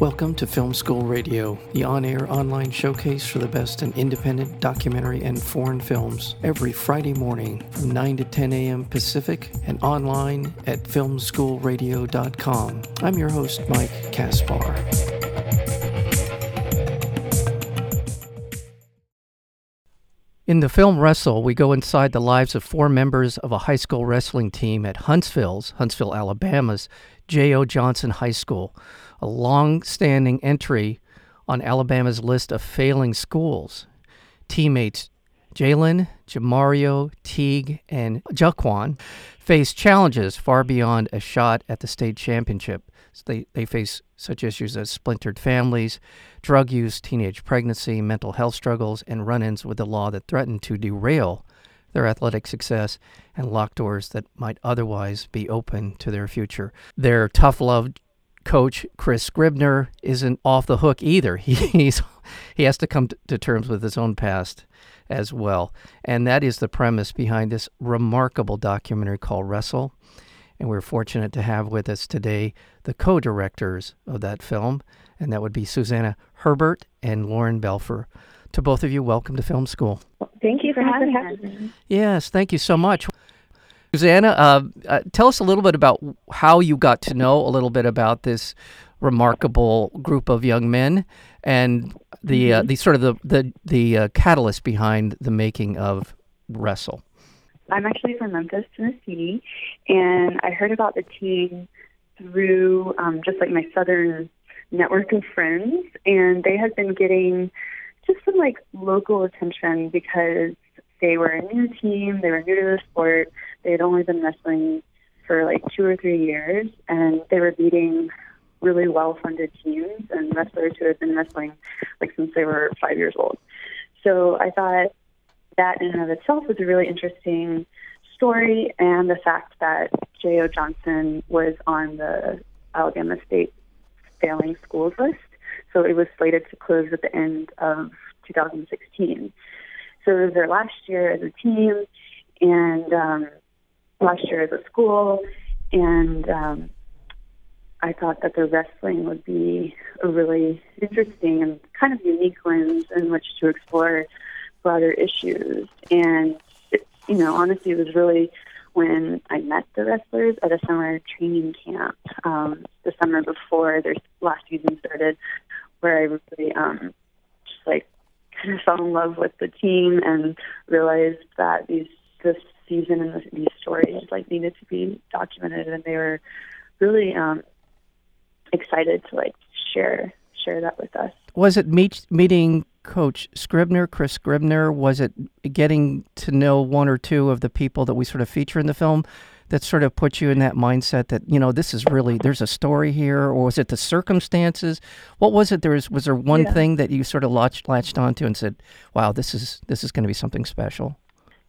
Welcome to Film School Radio, the on air online showcase for the best in independent documentary and foreign films, every Friday morning from 9 to 10 a.m. Pacific and online at filmschoolradio.com. I'm your host, Mike Kaspar. In the film Wrestle, we go inside the lives of four members of a high school wrestling team at Huntsville's, Huntsville, Alabama's J.O. Johnson High School a long standing entry on Alabama's list of failing schools. Teammates Jalen, Jamario, Teague, and Jaquan face challenges far beyond a shot at the state championship. So they, they face such issues as splintered families, drug use, teenage pregnancy, mental health struggles, and run ins with the law that threaten to derail their athletic success and lock doors that might otherwise be open to their future. Their tough love coach Chris Scribner isn't off the hook either. He's he has to come to terms with his own past as well, and that is the premise behind this remarkable documentary called Wrestle. And we're fortunate to have with us today the co-directors of that film, and that would be Susanna Herbert and Lauren Belfer. To both of you, welcome to Film School. Thank you for having us. Yes, thank you so much. Susanna, uh, uh, tell us a little bit about how you got to know a little bit about this remarkable group of young men and the uh, mm-hmm. uh, the sort of the the, the uh, catalyst behind the making of Wrestle. I'm actually from Memphis, Tennessee, and I heard about the team through um, just like my southern network of friends, and they had been getting just some like local attention because they were a new team, they were new to the sport, they had only been wrestling for like two or three years, and they were beating really well-funded teams and wrestlers who had been wrestling like since they were five years old. So I thought that in and of itself was a really interesting story, and the fact that J.O. Johnson was on the Alabama State failing schools list. So it was slated to close at the end of 2016. So it was their last year as a team, and um, last year as a school, and um, I thought that the wrestling would be a really interesting and kind of unique lens in which to explore broader issues. And it, you know, honestly, it was really when I met the wrestlers at a summer training camp um, the summer before their last season started, where I really um, just like fell in love with the team and realized that these this season and these stories like needed to be documented, and they were really um, excited to like share share that with us. Was it meet, meeting Coach Scribner, Chris Scribner? Was it getting to know one or two of the people that we sort of feature in the film? That sort of put you in that mindset that you know this is really there's a story here, or was it the circumstances? What was it? There was was there one yeah. thing that you sort of latched latched onto and said, "Wow, this is this is going to be something special."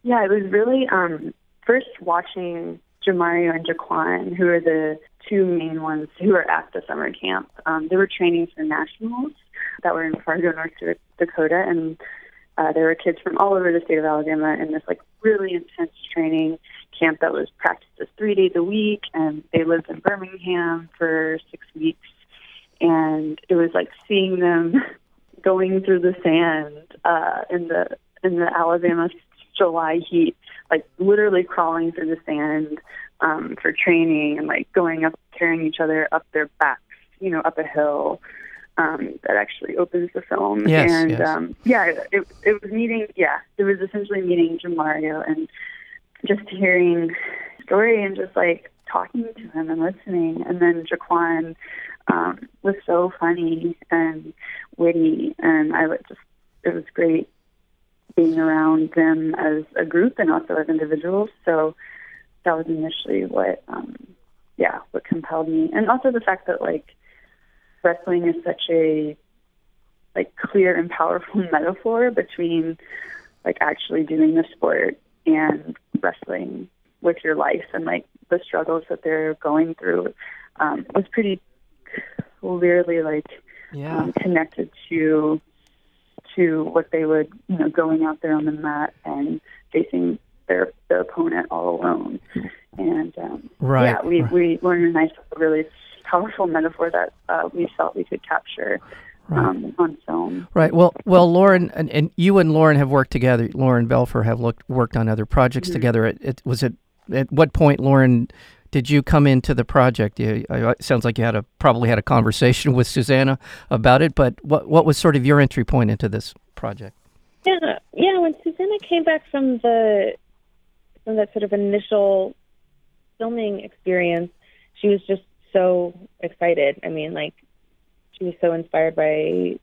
Yeah, it was really um, first watching Jamario and Jaquan, who are the two main ones who are at the summer camp. Um, they were training for nationals that were in Fargo, North Dakota, and uh, there were kids from all over the state of Alabama in this like really intense training camp that was practiced three days a week, and they lived in Birmingham for six weeks, and it was like seeing them going through the sand uh, in the in the Alabama July heat, like literally crawling through the sand um, for training and like going up, carrying each other up their backs, you know, up a hill. Um, that actually opens the film. Yes, and yes. Um, yeah, it, it was meeting. Yeah, it was essentially meeting Jamario and just hearing story and just like talking to him and listening. And then Jaquan um, was so funny and witty, and I would just it was great being around them as a group and also as individuals. So that was initially what, um, yeah, what compelled me, and also the fact that like wrestling is such a like clear and powerful metaphor between like actually doing the sport and wrestling with your life and like the struggles that they're going through um, was pretty clearly like yeah. um, connected to to what they would, you know, going out there on the mat and facing their their opponent all alone. And um, right, yeah, we right. we in a nice, really powerful metaphor that uh, we felt we could capture Right. um, on film. Right. Well, well, Lauren and, and you and Lauren have worked together. Lauren Belfer have looked worked on other projects Mhm. together. It, it was it at what point, Lauren, did you come into the project? You, it sounds like you had a probably had a conversation with Susanna about it. But what what was sort of your entry point into this project? Yeah, yeah. When Susanna came back from the from that sort of initial filming experience, she was just so excited. I mean, like she was so inspired by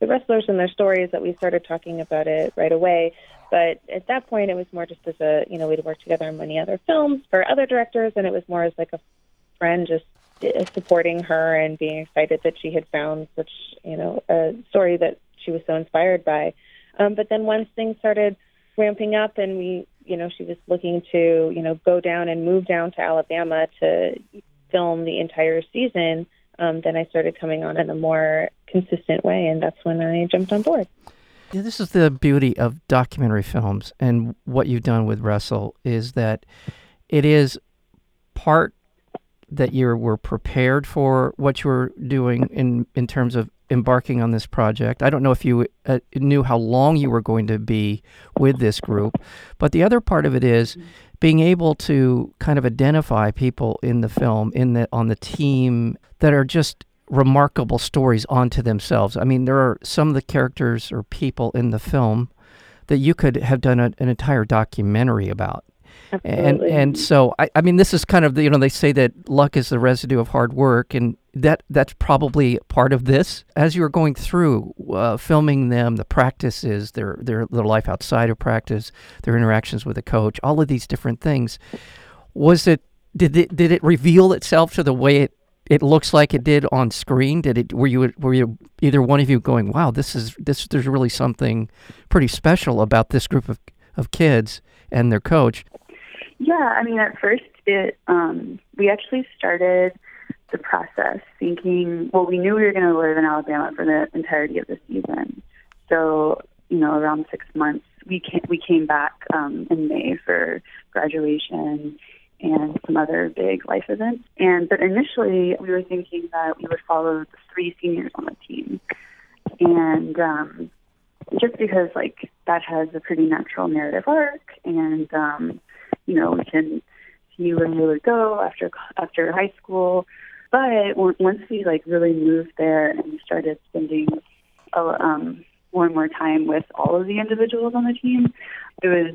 the wrestlers and their stories that we started talking about it right away. But at that point, it was more just as a you know we'd worked together on many other films for other directors, and it was more as like a friend just uh, supporting her and being excited that she had found such you know a story that she was so inspired by. Um, but then once things started ramping up and we, you know, she was looking to, you know, go down and move down to Alabama to film the entire season, um, then I started coming on in a more consistent way, and that's when I jumped on board. Yeah, this is the beauty of documentary films and what you've done with Wrestle is that it is part that you were prepared for what you were doing in in terms of embarking on this project. I don't know if you uh, knew how long you were going to be with this group, but the other part of it is being able to kind of identify people in the film in the on the team that are just remarkable stories onto themselves. I mean, there are some of the characters or people in the film that you could have done a, an entire documentary about. And and so I, I mean this is kind of the, you know they say that luck is the residue of hard work and that that's probably part of this. As you were going through uh, filming them the practices their their their life outside of practice their interactions with the coach all of these different things was it did it did it reveal itself to the way it it looks like it did on screen? Did it were you were you either one of you going wow this is this there's really something pretty special about this group of of kids and their coach Yeah, I mean, at first, it um, we actually started the process thinking, well, we knew we were going to live in Alabama for the entirety of the season. So, you know, around six months, we came, we came back um, in May for graduation and some other big life events. And but initially, we were thinking that we would follow the three seniors on the team, and um, just because like that has a pretty natural narrative arc, and um, you know we can see where we would go after after high school. But on- once we like really moved there and started spending uh, um, more and more time with all of the individuals on the team, it was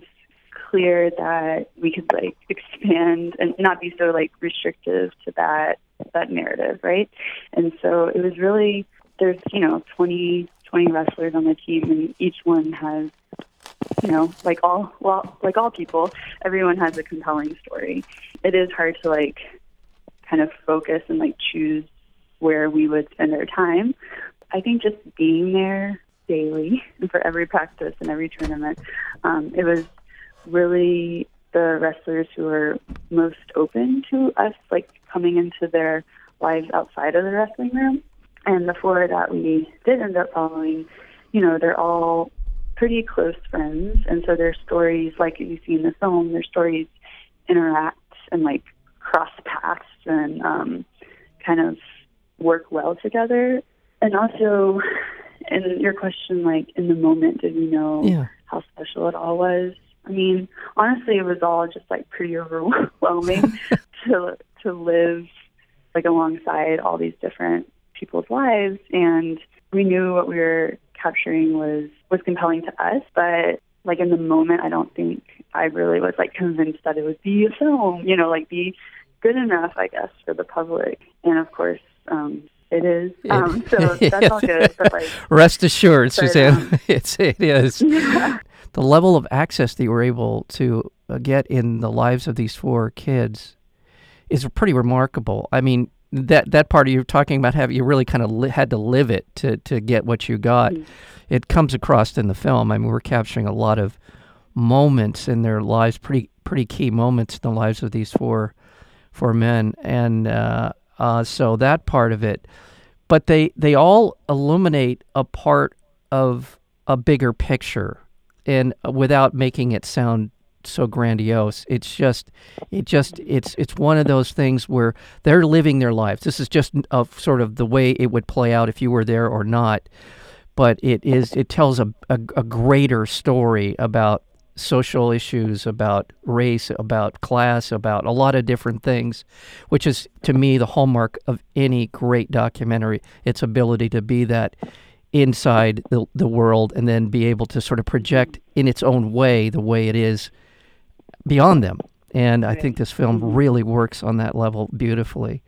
clear that we could like expand and not be so like restrictive to that that narrative, right? And so it was really there's you know 20 20 wrestlers on the team and each one has you know like all well like all people everyone has a compelling story. It is hard to like kind of focus and like choose where we would spend our time. I think just being there daily and for every practice and every tournament um, it was really the wrestlers who were most open to us like coming into their lives outside of the wrestling room and the four that we did end up following you know they're all pretty close friends. And so their stories like you see in the film their stories interact and like cross paths and um kind of work well together. And also in your question like in the moment did we know yeah. how special it all was? I mean honestly it was all just like pretty overwhelming to to live like alongside all these different people's lives and we knew what we were capturing was was compelling to us but like in the moment i don't think i really was like convinced that it would be a film you know like be good enough i guess for the public and of course um it is um so that's all good but like Rest assured, But, Suzanne, um, it's it is yeah. the level of access that you were able to uh, get in the lives of these four kids is pretty remarkable. I mean, that that part of you talking about how you really kind of li- had to live it to to get what you got. Mhm. It comes across in the film. I mean, we're capturing a lot of moments in their lives, pretty pretty key moments in the lives of these four four men, and uh, uh, so that part of it. But they they all illuminate a part of a bigger picture, and without making it sound so grandiose. It's just, it just, it's it's one of those things where they're living their lives. This is just of sort of the way it would play out if you were there or not. But it is, it tells a, a, a greater story about social issues, about race, about class, about a lot of different things, which is to me the hallmark of any great documentary. Its ability to be that inside the, the world and then be able to sort of project in its own way the way it is beyond them. And I think this film Mm-hmm. really works on that level beautifully.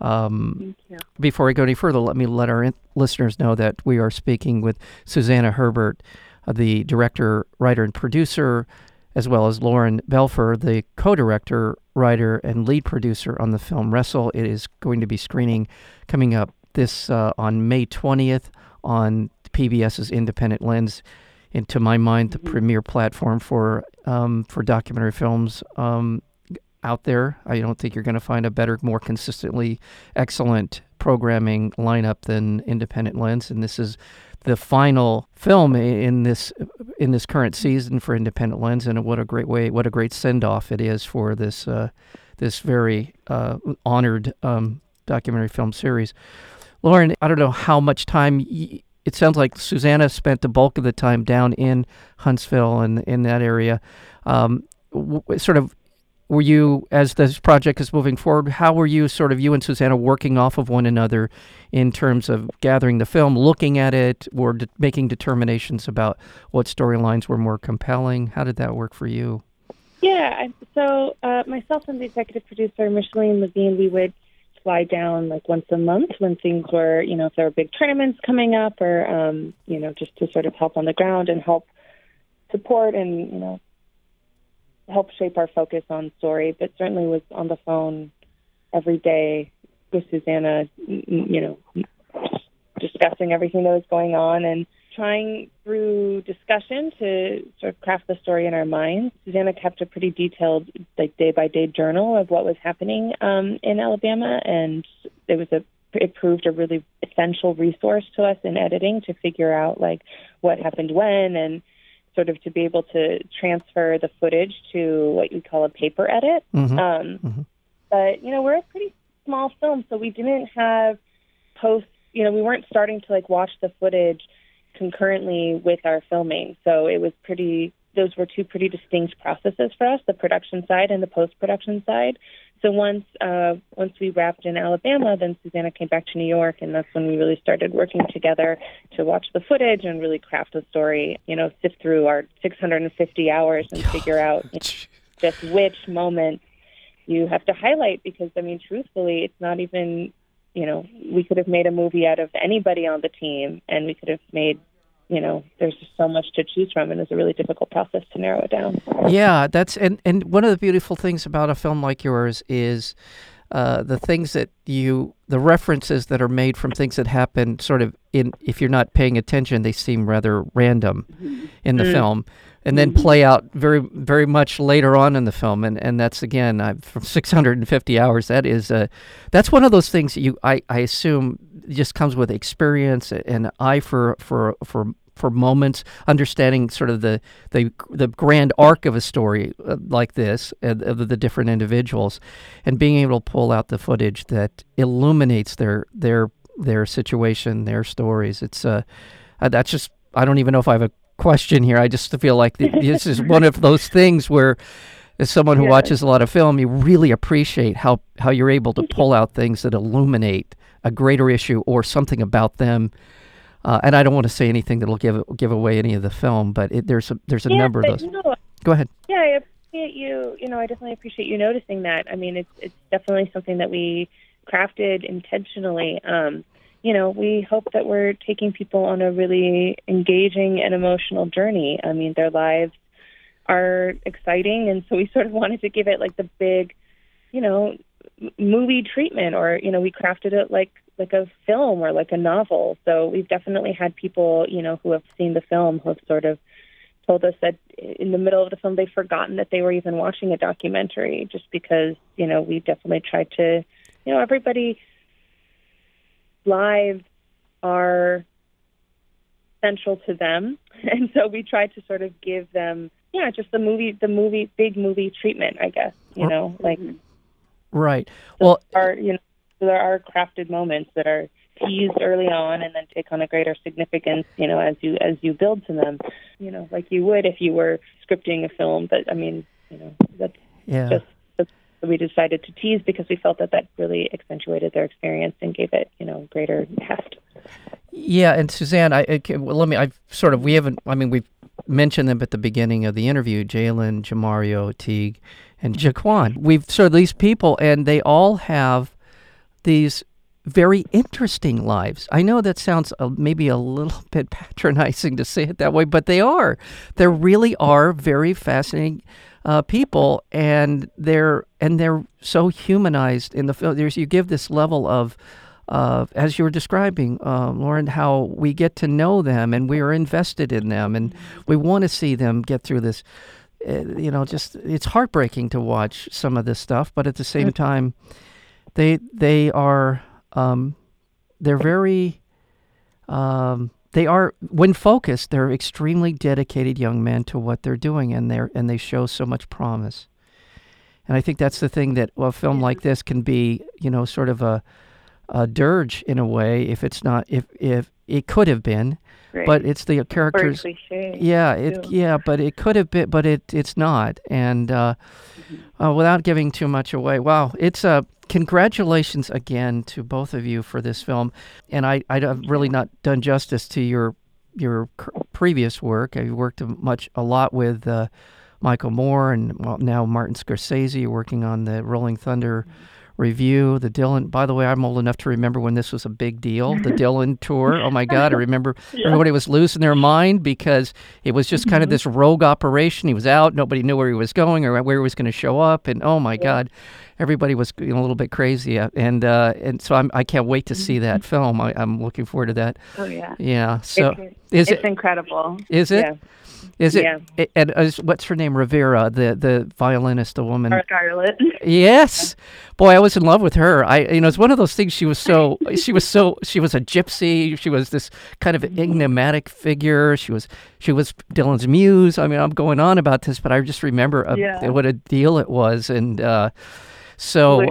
Um, before I go any further, let me let our in- listeners know that we are speaking with Susanna Herbert, uh, the director, writer, and producer, as well as Lauren Belfer, the co director, writer, and lead producer on the film Wrestle. It is going to be screening coming up this uh, on May 20th on PBS's Independent Lens. And to my mind, the premier platform for um, for documentary films um, out there. I don't think you're going to find a better, more consistently excellent programming lineup than Independent Lens, and this is the final film in this in this current season for Independent Lens, and what a great way, what a great send off it is for this uh, this very uh, honored um, documentary film series. Lauren, I don't know how much time. Y- it sounds like Susanna spent the bulk of the time down in Huntsville and in that area. Um, w- sort of were you as this project is moving forward how were you sort of you and susanna working off of one another in terms of gathering the film looking at it or de- making determinations about what storylines were more compelling how did that work for you Yeah, so uh, myself and the executive producer, Micheline Levine, we would fly down like once a month when things were, you know, if there were big tournaments coming up or, um, you know, just to sort of help on the ground and help support and, you know, help shape our focus on story. But certainly was on the phone every day with Susanna, you know, discussing everything that was going on and trying through discussion to sort of craft the story in our minds. Susanna kept a pretty detailed, like day by day journal of what was happening um, in Alabama, and it was a it proved a really essential resource to us in editing to figure out like what happened when and sort of to be able to transfer the footage to what you call a paper edit. Mhm. Um, Mhm. But you know, we're a pretty small film, so we didn't have post. You know, we weren't starting to like watch the footage concurrently with our filming, so it was pretty. Those were two pretty distinct processes for us: the production side and the post production side. So once uh, once we wrapped in Alabama, then Susanna came back to New York, and that's when we really started working together to watch the footage and really craft the story. You know, sift through our 650 hours and figure out you know, just which moments you have to highlight because I mean, truthfully, it's not even you know we could have made a movie out of anybody on the team, and we could have made you know there's just so much to choose from, and it's a really difficult process to narrow it down. yeah that's and and one of the beautiful things about a film like yours is uh, the things that you the references that are made from things that happen sort of in if you're not paying attention they seem rather random in the film and then play out very very much later on in the film. And and that's again i from 650 hours that is uh that's one of those things that you i i assume just comes with experience and eye for for for for moments, understanding sort of the the the grand arc of a story uh, like this, uh, of the different individuals, and being able to pull out the footage that illuminates their their their situation, their stories. It's uh, uh that's just I don't even know if I have a question here. I just feel like th- this is one of those things where. As someone who Yeah. watches a lot of film, you really appreciate how, how you're able to pull out things that illuminate a greater issue or something about them uh, and I don't want to say anything that'll give give away any of the film, but it, there's a there's a yeah, number of those. Go ahead. Yeah, I appreciate you. You know, I definitely appreciate you noticing that. I mean, it's it's definitely something that we crafted intentionally. Um, you know, we hope that we're taking people on a really engaging and emotional journey. I mean, their lives are exciting, and so we sort of wanted to give it like the big, you know, movie treatment, or you know, we crafted it like like a film or like a novel. So we've definitely had people, you know, who have seen the film who have sort of told us that in the middle of the film they've forgotten that they were even watching a documentary just because you know we definitely tried to you know everybody lives are central to them and so we tried to sort of give them yeah, just the movie, the movie, big movie treatment, I guess. You know, like right. Well, are you know there are crafted moments that are teased early on and then take on a greater significance, you know, as you as you build to them, you know, like you would if you were scripting a film. But I mean, you know, that's yeah. just that's we decided to tease because we felt that that really accentuated their experience and gave it, you know, greater heft. Yeah, and Suzanne, I, I well, let me. I've sort of we haven't. I mean, we've mentioned them at the beginning of the interview. Jalen, Jamario, Teague, and Jaquan. We've sort of these people, and they all have these very interesting lives. I know that sounds uh, maybe a little bit patronizing to say it that way, but they are. They really are very fascinating uh, people, and they're and they're so humanized in the film. There's you give this level of. Uh, as you were describing, uh, Lauren, how we get to know them and we are invested in them and we want to see them get through this. Uh, you know, just it's heartbreaking to watch some of this stuff, but at the same time, they they are um, they're very um, they are when focused they're extremely dedicated young men to what they're doing and they and they show so much promise. And i think that's the thing that well, a film like this can be you know sort of a, a dirge in a way if it's not if if it could have been Right. but it's the characters yeah it too. yeah but it could have been but it it's not. And uh, uh, without giving too much away wow it's a congratulations again to both of you for this film. And i i've really not done justice to your your previous work. I've worked a much a lot with uh, michael moore and well, now martin scorsese You're working on the rolling thunder revue the dylan by the way i'm old enough to remember when this was a big deal the dylan tour. Oh my god i remember everybody was losing their mind because it was just kind of mm-hmm. this rogue operation. He was out nobody knew where he was going or where he was going to show up and oh my god everybody was you know, a little bit crazy uh, and uh, and so I'm, i can't wait to see that film I, i'm looking forward to that Oh yeah. yeah so it's, is it's it incredible. is it Yeah. is it Yeah. and is, what's her name rivera the the violinist the woman Or Scarlet. Yes, boy, I was in love with her. I, you know, it's one of those things. She was so, she was so, she was a gypsy. She was this kind of enigmatic figure. She was, she was Dylan's muse. I mean, I'm going on about this, but I just remember a, Yeah. what a deal it was, and uh, so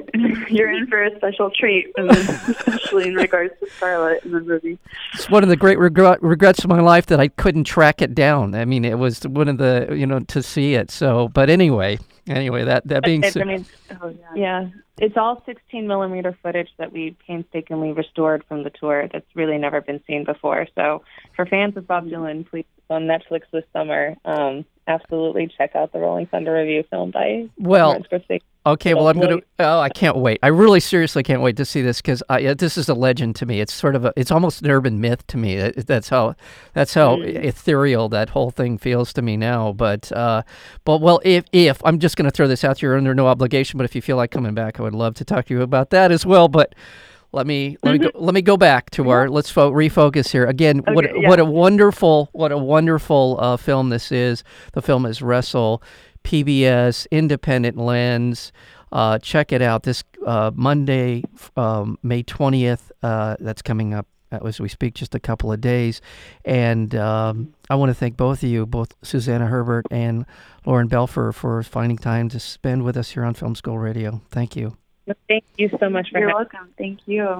You're in for a special treat, especially in regards to Scarlet in the movie. it's one of the great regret, regrets of my life that I couldn't track it down. I mean, it was one of the, you know, to see it. So, but anyway, anyway, that that being said, I mean, Oh yeah. yeah, it's all 16 millimeter footage that we painstakingly restored from the tour. That's really never been seen before. So, for fans of Bob Dylan, please on Netflix this summer. Um, absolutely check out the Rolling Thunder Revue film by well, Martin Scorsese. Okay, well, I'm gonna. Oh, I can't wait. I really seriously can't wait to see this because this is a legend to me. It's sort of a. It's almost an urban myth to me. That's how. That's how ethereal that whole thing feels to me now. But, uh, but well, if if I'm just gonna throw this out, you're under no obligation. But if you feel like coming back, I would love to talk to you about that as well. But let me let me go, let me go back to our let's fo- refocus here again. what yeah. what a wonderful what a wonderful uh, film this is. The film is Wrestle, PBS Independent Lens. Uh, check it out this uh, Monday, um, May twentieth. Uh, that's coming up as we speak, just a couple of days. And um, I want to thank both of you, both Susanna Herbert and Lauren Belfer, for finding time to spend with us here on Film School Radio. Thank you. Thank you so much for You're having welcome. Thank you.